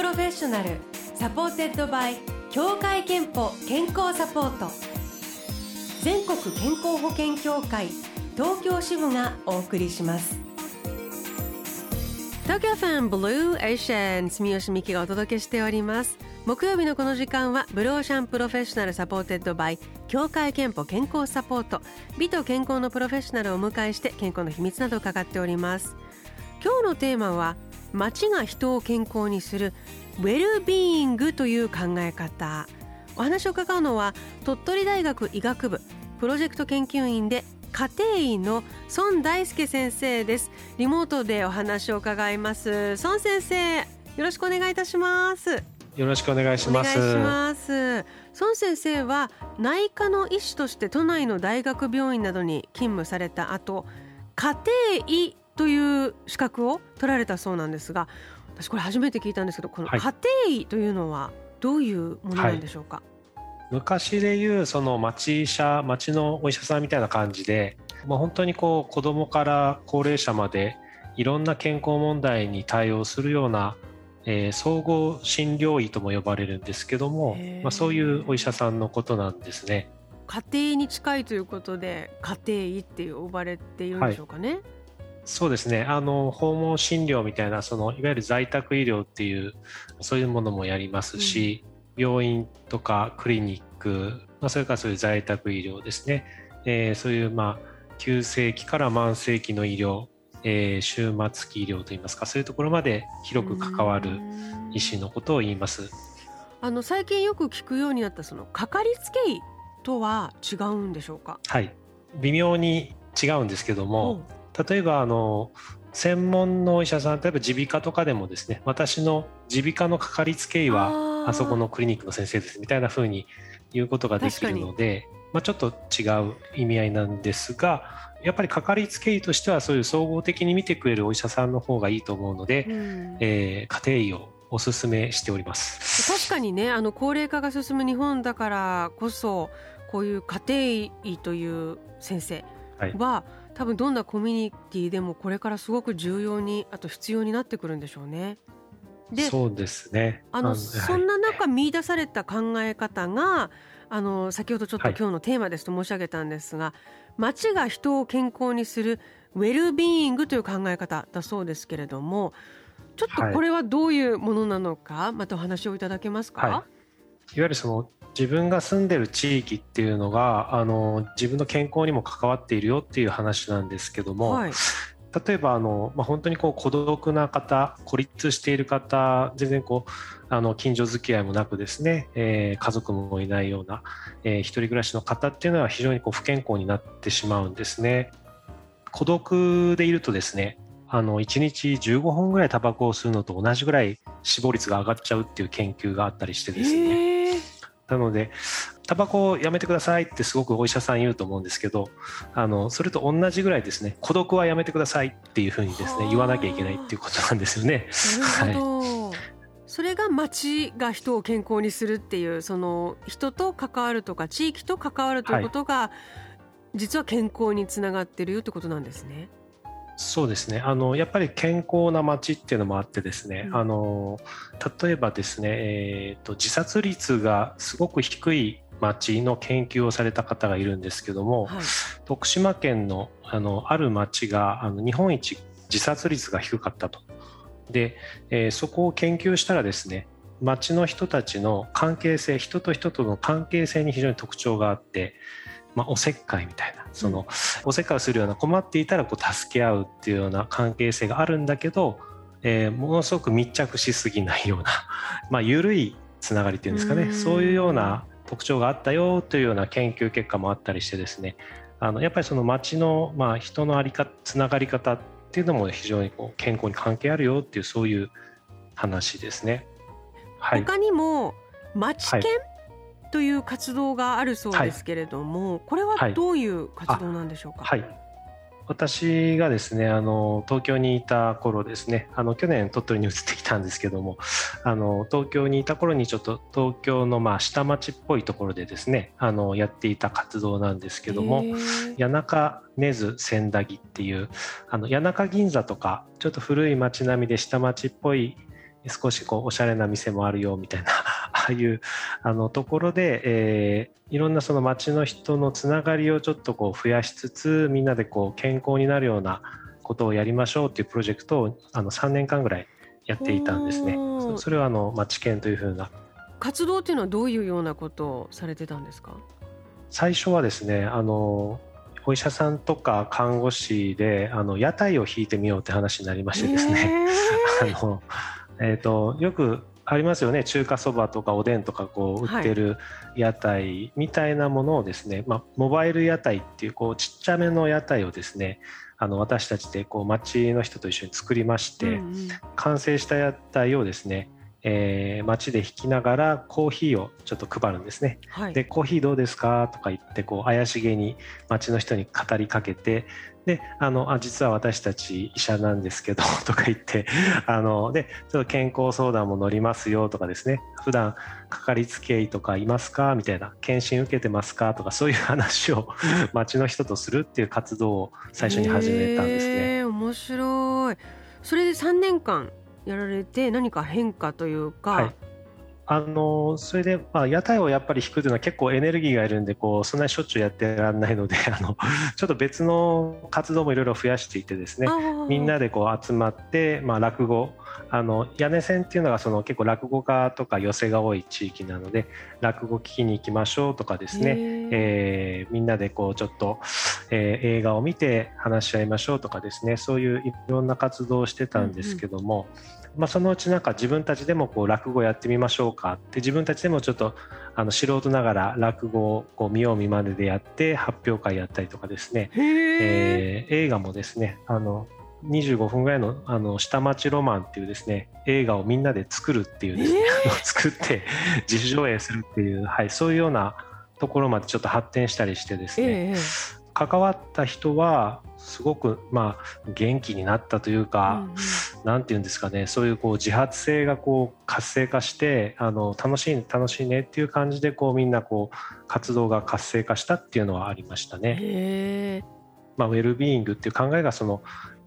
Professional supported by 協会けんぽ健康サポート。全国健康保険協会東京支部がお送りします。東京 FM Blue Ocean 住吉美紀がお届けしております。木曜日のこの時間は Blue Ocean Professional supported by 協会けんぽ健康サポート。美と健康のプロフェッショナルをお迎えして健康の秘密などを伺っております。今日のテーマは街が人を健康にするウェルビーイングという考え方。お話を伺うのは鳥取大学医学部プロジェクト研究員で家庭医の孫大輔先生です。リモートでお話を伺います。孫先生よろしくお願いいたします。よろしくお願いします。お願いします。孫先生は内科の医師として都内の大学病院などに勤務された後家庭医という資格を取られたそうなんですが私これ初めて聞いたんですけどこの家庭医というのはどういうものなんでしょうか、はい。昔でいうその町医者町のお医者さんみたいな感じで、まあ、本当にこう子どもから高齢者までいろんな健康問題に対応するような、えー、総合診療医とも呼ばれるんですけども、まあ、そういうお医者さんのことなんですね。家庭に近いということで家庭医って呼ばれているんでしょうかね？はいそうですね。あの訪問診療みたいなそのいわゆる在宅医療っていうそういうものもやりますし、病院とかクリニック、まあ、それからそういう在宅医療ですね、えー、そういうまあ急性期から慢性期の医療、えー、終末期医療といいますかそういうところまで広く関わる医師のことを言います。あの最近よく聞くようになったそのかかりつけ医とは違うんでしょうか？はい。微妙に違うんですけども例えばあの専門のお医者さん例えば耳鼻科とかでもですね私の耳鼻科のかかりつけ医はあそこのクリニックの先生ですみたいな風に言うことができるので、まあ、ちょっと違う意味合いなんですがやっぱりかかりつけ医としてはそういう総合的に見てくれるお医者さんの方がいいと思うので、うん、えー、家庭医をおすすめしております。確かにねあの高齢化が進む日本だからこそこういう家庭医という先生は、はい、多分どんなコミュニティでもこれからすごく重要にあと必要になってくるんでしょうね。でそうですね。あの、そんな中見出された考え方があの先ほどちょっと今日のテーマですと申し上げたんですが、はい、街が人を健康にするウェルビーイングという考え方だそうですけれどもちょっとこれはどういうものなのか、はい、またお話をいただけますか、はい、いわゆるその自分が住んでる地域っていうのがあの自分の健康にも関わっているよっていう話なんですけども、はい、例えばあの、まあ、本当にこう孤独な方孤立している方全然こうあの近所付き合いもなくですね、えー、家族もいないような、えー、一人暮らしの方っていうのは非常にこう不健康になってしまうんですね。孤独でいるとですねあの1日15本ぐらいタバコを吸うのと同じぐらい死亡率が上がっちゃうっていう研究があったりしてですねなのでタバコをやめてくださいってすごくお医者さん言うと思うんですけどあのそれと同じぐらいですね孤独はやめてくださいっていうふうにですね言わなきゃいけないっていうことなんですよね。なるほど、はいそれが町が人を健康にするっていうその人と関わるとか地域と関わるということが、はい、実は健康につながってるよってことなんですね。そうですね。あのやっぱり健康な街っていうのもあってですね、うん、あの例えばですね、えーと自殺率がすごく低い町の研究をされた方がいるんですけども、はい、徳島県のあのある町があの日本一自殺率が低かったと。で、えー、そこを研究したらですね町の人たちの関係性人と人との関係性に非常に特徴があって、まあ、おせっかいみたいな。その、うん、おせっかいをするような困っていたらこう助け合うっていうような関係性があるんだけど、えー、ものすごく密着しすぎないような、まあ、緩いつながりっていうんですかね。そういうような特徴があったよというような研究結果もあったりしてですね。あのやっぱりその町の、まあ、人のありかつながり方っていうのも非常にこう健康に関係あるよっていうそういう話ですね。はい、他にも町研、という活動があるそうですけれども、はい、これはどういう活動なんでしょうか？はい、私がですねあの東京にいた頃ですねあの去年鳥取に移ってきたんですけどもあの東京にいた頃にちょっと東京のまあ下町っぽいところでですねあのやっていた活動なんですけども谷中根津千駄木っていうあの谷中銀座とかちょっと古い町並みで下町っぽい少しこうおしゃれな店もあるよみたいなああいうあのところで、えー、いろんなその街の人のつながりをちょっとこう増やしつつみんなでこう健康になるようなことをやりましょうっていうプロジェクトをあの3年間ぐらいやっていたんですね。それはあの、まあ、知見というふうな。活動っていうのはどういうようなことをされてたんですか？最初はですねあのお医者さんとか看護師であの屋台を引いてみようって話になりましてですね、えー、あのえーと、よくありますよね。中華そばとかおでんとかこう売ってる屋台みたいなものをですね、はい、まあ、モバイル屋台っていうこうちっちゃめの屋台をですねあの私たちでこう町の人と一緒に作りまして、うんうん、完成した屋台をですねえー、街で弾きながらコーヒーをちょっと配るんですね。はい、でコーヒーどうですかとか言ってこう怪しげに街の人に語りかけてであのあ実は私たち医者なんですけど とか言ってあのでちょっと健康相談も乗りますよとかですね普段かかりつけ医とかいますかみたいな検診受けてますかとかそういう話を 街の人とするっていう活動を最初に始めたんですね。面白いそれで3年間やられて何か変化というか、はい、あのそれで、まあ、屋台をやっぱり引くというのは結構エネルギーがいるんでこうそんなにしょっちゅうやってらんないので あのちょっと別の活動もいろいろ増やしていてですねみんなでこう集まって、まあ、落語。あの屋根線っていうのがその結構落語家とか寄席が多い地域なので落語聞きに行きましょうとかですね、えー、みんなでこうちょっと、えー、映画を見て話し合いましょうとかですねそういういろんな活動をしてたんですけども、うんうん、まあ、そのうちなんか自分たちでもこう落語やってみましょうかって自分たちでもちょっとあの素人ながら落語をこう見よう見まねでやって発表会やったりとかですね、えー、映画もですねあの25分ぐらいのあの下町ロマンっていうですね映画をみんなで作るっていうですね、えー、作って自主上映するっていう、はい、そういうようなところまでちょっと発展したりしてですね、えー、関わった人はすごくまあ元気になったというか、うん、なんていうんですかねそういうこう自発性がこう活性化してあの楽しい楽しいねっていう感じでこうみんなこう活動が活性化したっていうのはありましたね。えーまあ、ウェルビーイングっていう考えがその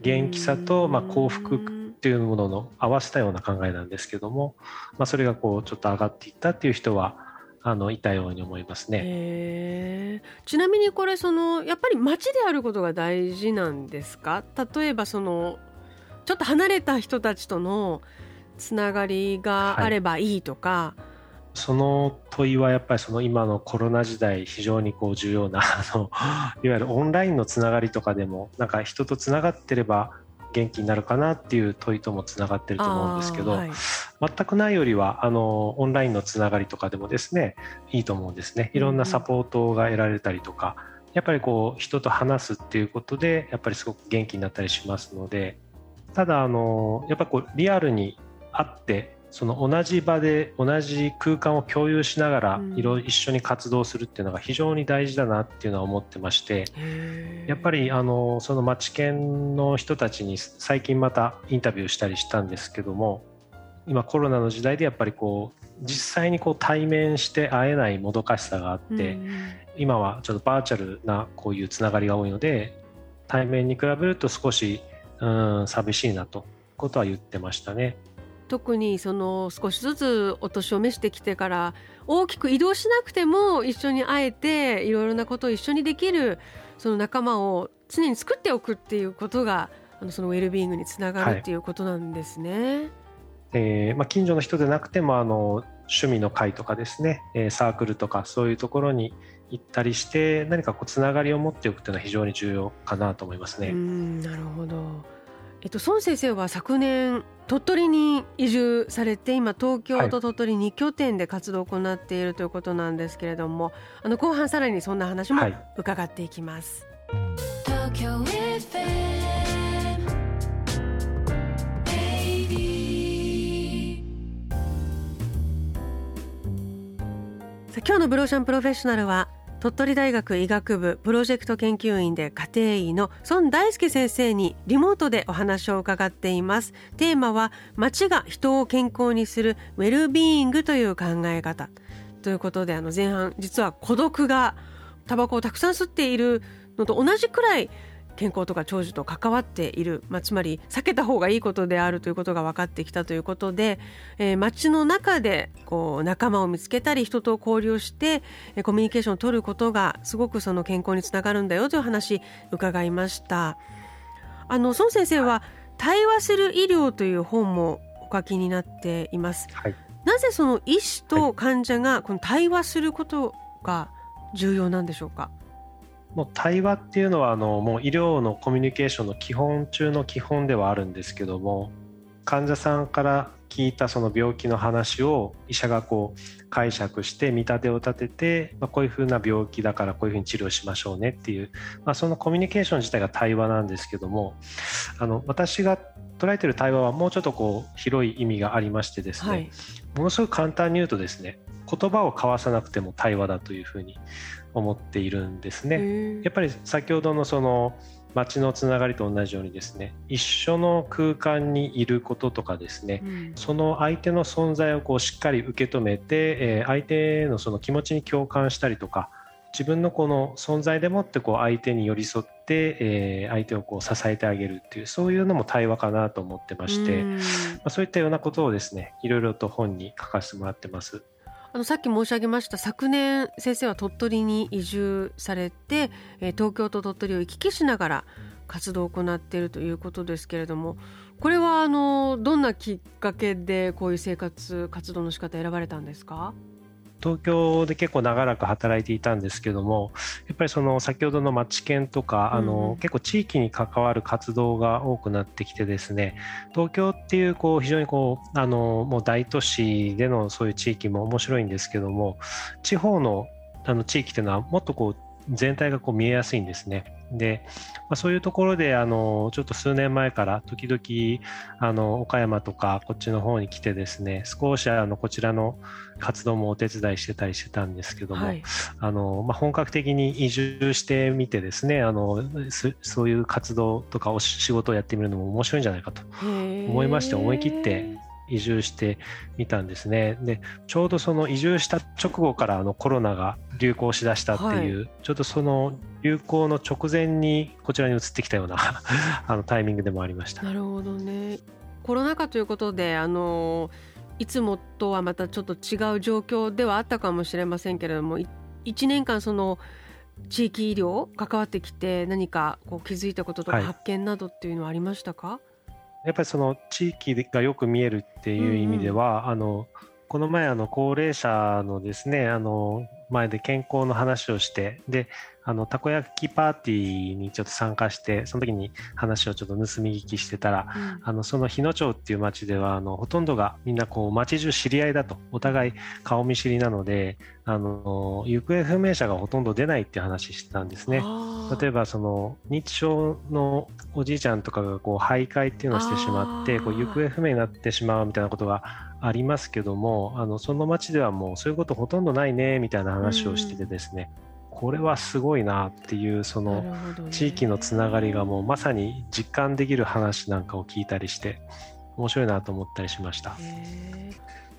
元気さと、まあ、幸福っていうものの合わせたような考えなんですけども、まあ、それがこうちょっと上がっていったっていう人はあのいたように思いますね。ちなみにこれそのやっぱり街であることが大事なんですか？例えばそのちょっと離れた人たちとのつながりがあればいいとか、はいその問いはやっぱりその今のコロナ時代非常にこう重要なあの いわゆるオンラインのつながりとかでもなんか人とつながってれば元気になるかなっていう問いともつながってると思うんですけど、はい、全くないよりはあのオンラインのつながりとかでもですねいいと思うんですね。いろんなサポートが得られたりとか、やっぱりこう人と話すっていうことでやっぱりすごく元気になったりしますのでただあのやっぱこうリアルに会ってその同じ場で同じ空間を共有しながらいろ一緒に活動するっていうのが非常に大事だなっていうのは思ってましてやっぱりあのその町県の人たちに最近またインタビューしたりしたんですけども今コロナの時代でやっぱりこう実際にこう対面して会えないもどかしさがあって今はちょっとバーチャルなこういうつながりが多いので対面に比べると少しうん寂しいなとことは言ってましたね。特にその少しずつお年を召してきてから大きく移動しなくても一緒に会えていろいろなことを一緒にできるその仲間を常に作っておくっていうことがあのそのウェルビーイングにつながるっていうことなんですね。はい、えー、まあ、近所の人でなくてもあの趣味の会とかですね、えー、サークルとかそういうところに行ったりして何かこうつながりを持っておくというのは非常に重要かなと思いますね。うんなるほどえっと、孫先生は昨年鳥取に移住されて今東京と鳥取2拠点で活動を行っているということなんですけれども、はい、あの後半さらにそんな話も伺っていきます。はい、今日のブローシャンプロフェッショナルは鳥取大学医学部プロジェクト研究員で家庭医の孫大輔先生にリモートでお話を伺っています。テーマは町が人を健康にするウェルビーイングという考え方。ということであの前半実は孤独がタバコをたくさん吸っているのと同じくらい健康とか長寿と関わっている、まあ、つまり避けた方がいいことであるということが分かってきたということで、えー、街の中でこう仲間を見つけたり人と交流して、えー、コミュニケーションを取ることがすごくその健康につながるんだよという話伺いました。あの孫先生は対話する医療という本もお書きになっています。はい、なぜその医師と患者がこの対話することが重要なんでしょうか？もう対話っていうのはあのもう医療のコミュニケーションの基本中の基本ではあるんですけども患者さんから聞いたその病気の話を医者がこう解釈して見立てを立てて、まあ、こういうふうな病気だからこういうふうに治療しましょうねっていう、まあ、そのコミュニケーション自体が対話なんですけどもあの私が捉えてる対話はもうちょっとこう広い意味がありましてですね、はい、ものすごく簡単に言うとですね言葉を交わさなくても対話だというふうに思っているんですね。やっぱり先ほどのその街のつながりと同じようにですね一緒の空間にいることとかですね、うん、その相手の存在をこうしっかり受け止めて、えー、相手のその気持ちに共感したりとか自分のこの存在でもってこう相手に寄り添って、えー、相手をこう支えてあげるっていうそういうのも対話かなと思ってまして、まあ、そういったようなことをですねいろいろと本に書かせてもらってます。あのさっき申し上げました昨年先生は鳥取に移住されて、え東京と鳥取を行き来しながら活動を行っているということですけれどもこれはあのどんなきっかけでこういう生活活動の仕方選ばれたんですか？東京で結構長らく働いていたんですけどもやっぱりその先ほどの町研とか、あの結構地域に関わる活動が多くなってきてですね東京っていうこう非常にこうあのもう大都市でのそういう地域も面白いんですけども地方のあの地域っていうのはもっとこう全体がこう見えやすいんですね。で、まあ、そういうところであのちょっと数年前から時々あの岡山とかこっちの方に来てですね少しあのこちらの活動もお手伝いしてたりしてたんですけども、はい、あのまあ、本格的に移住してみてですねあのそういう活動とかお仕事をやってみるのも面白いんじゃないかと思いまして思い切って移住してみたんですね。でちょうどその移住した直後からあのコロナが流行しだしたっていう、はい、ちょっとその流行の直前にこちらに移ってきたような あのタイミングでもありました。なるほどね。コロナ禍ということであのいつもとはまたちょっと違う状況ではあったかもしれませんけれども1年間その地域医療関わってきて何かこう気づいたこととか発見などっていうのはありましたか、はいやっぱりその地域がよく見えるっていう意味では、うんうん、あのこの前あの高齢者のですねあの前で健康の話をしてであのたこ焼きパーティーにちょっと参加してその時に話をちょっと盗み聞きしてたら、うん、あのその日野町っていう町ではあのほとんどがみんなこう町中知り合いだと。お互い顔見知りなのであの行方不明者がほとんど出ないっていう話してたんですね。例えばその認知症のおじいちゃんとかがこう徘徊っていうのをしてしまってこう行方不明になってしまうみたいなことがありますけどもあのその町ではもうそういうことほとんどないねみたいな話をしててですね、うん、これはすごいなっていうその地域のつながりがもうまさに実感できる話なんかを聞いたりして面白いなと思ったりしました。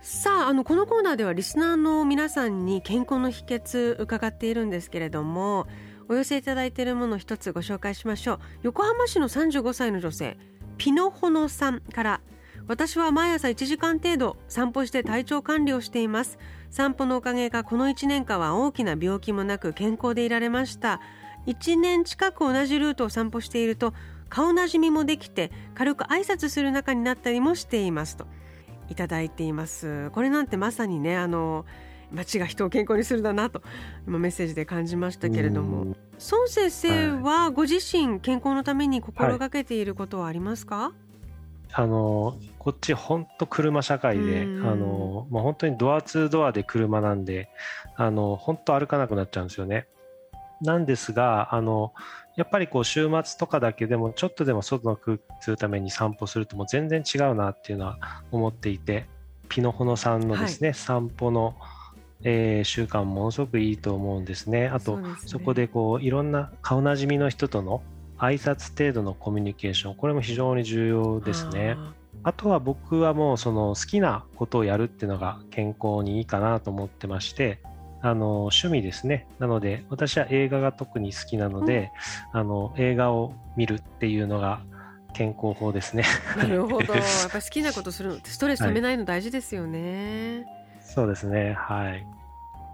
さああのこのコーナーではリスナーの皆さんに健康の秘訣伺っているんですけれどもお寄せいただいているもの一つご紹介しましょう。横浜市の35歳の女性ピノホノさんから私は毎朝1時間程度散歩して体調管理をしています。散歩のおかげかこの1年間は大きな病気もなく健康でいられました。1年近く同じルートを散歩していると顔なじみもできて軽く挨拶する仲になったりもしていますと。いただいています。これなんてまさにねあの街が人を健康にするだなと今メッセージで感じましたけれども。孫先生はご自身健康のために心がけていることはありますか、はいあのこっち本当車社会で、あのもう本当にドアツードアで車なんであの本当歩かなくなっちゃうんですよね。なんですがあのやっぱりこう週末とかだけでもちょっとでも外の空気するために散歩するともう全然違うなっていうのは思っていてピノホノさんのですね、はい、散歩の、えー、習慣ものすごくいいと思うんですね。あとそ、ね,、こでこういろんな顔なじみの人との挨拶程度のコミュニケーションこれも非常に重要ですね。あとは僕はもうその好きなことをやるっていうのが健康にいいかなと思ってましてあの趣味ですね。なので私は映画が特に好きなので、うん、あの映画を見るっていうのが健康法ですね。なるほど。やっぱ好きなことするのってストレスためないの大事ですよね、はい、そうですね。はい。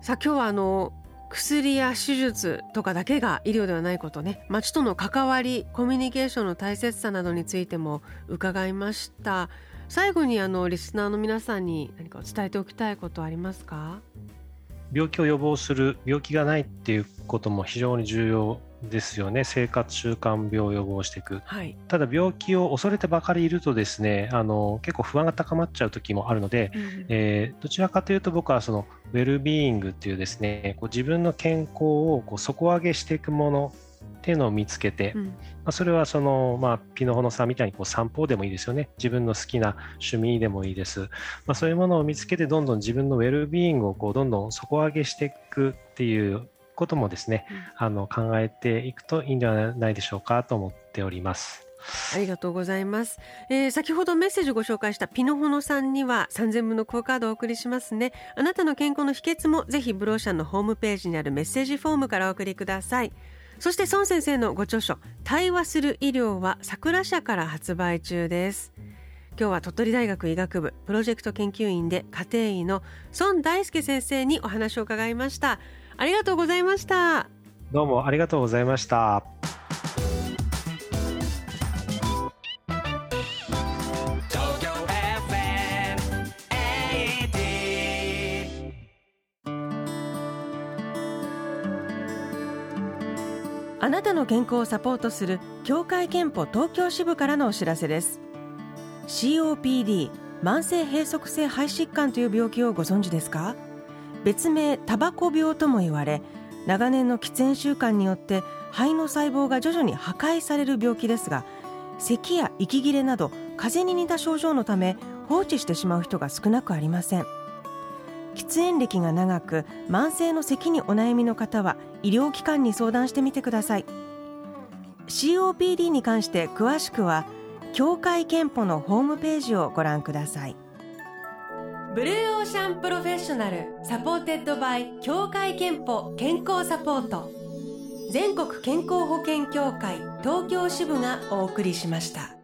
さあ今日はあの薬や手術とかだけが医療ではないことね。町との関わりコミュニケーションの大切さなどについても伺いました。最後にあのリスナーの皆さんに何か伝えておきたいことありますか？病気を予防する病気がないっていうことも非常に重要ですよね。生活習慣病を予防していく、はい、ただ病気を恐れてばかりいるとですねあの結構不安が高まっちゃう時もあるので、うん、えー、どちらかというと僕はそのウェルビーイングっていうですねこう自分の健康をこう底上げしていくものっていうのを見つけて、うん、まあ、それはその、まあ、ピノホノさんみたいにこう散歩でもいいですよね。自分の好きな趣味でもいいです、まあ、そういうものを見つけてどんどん自分のウェルビーイングをこうどんどん底上げしていくっていうこともですね、うん、あの考えていくといいんではないでしょうかと思っております。ありがとうございます、えー、先ほどメッセージご紹介したピノホノさんには3000分のクオカードをお送りしますね。あなたの健康の秘訣もぜひブローシャンのホームページにあるメッセージフォームからお送りくださいそして孫先生のご著書対話する医療は桜社から発売中です今日は鳥取大学医学部プロジェクト研究員で家庭医の孫大輔先生にお話を伺いました。ありがとうございました。どうもありがとうございました。あなたの健康をサポートする協会憲法東京支部からのお知らせです。COPD 慢性閉塞性肺疾患という病気をご存知ですか？別名タバコ病とも言われ長年の喫煙習慣によって肺の細胞が徐々に破壊される病気ですが咳や息切れなど風邪に似た症状のため放置してしまう人が少なくありません。喫煙歴が長く慢性の咳にお悩みの方は医療機関に相談してみてください。COPD に関して詳しくは協会けんぽのホームページをご覧ください。 Blue Ocean Professional supported by 協会けんぽ健康サポート。全国健康保険協会東京支部がお送りしました。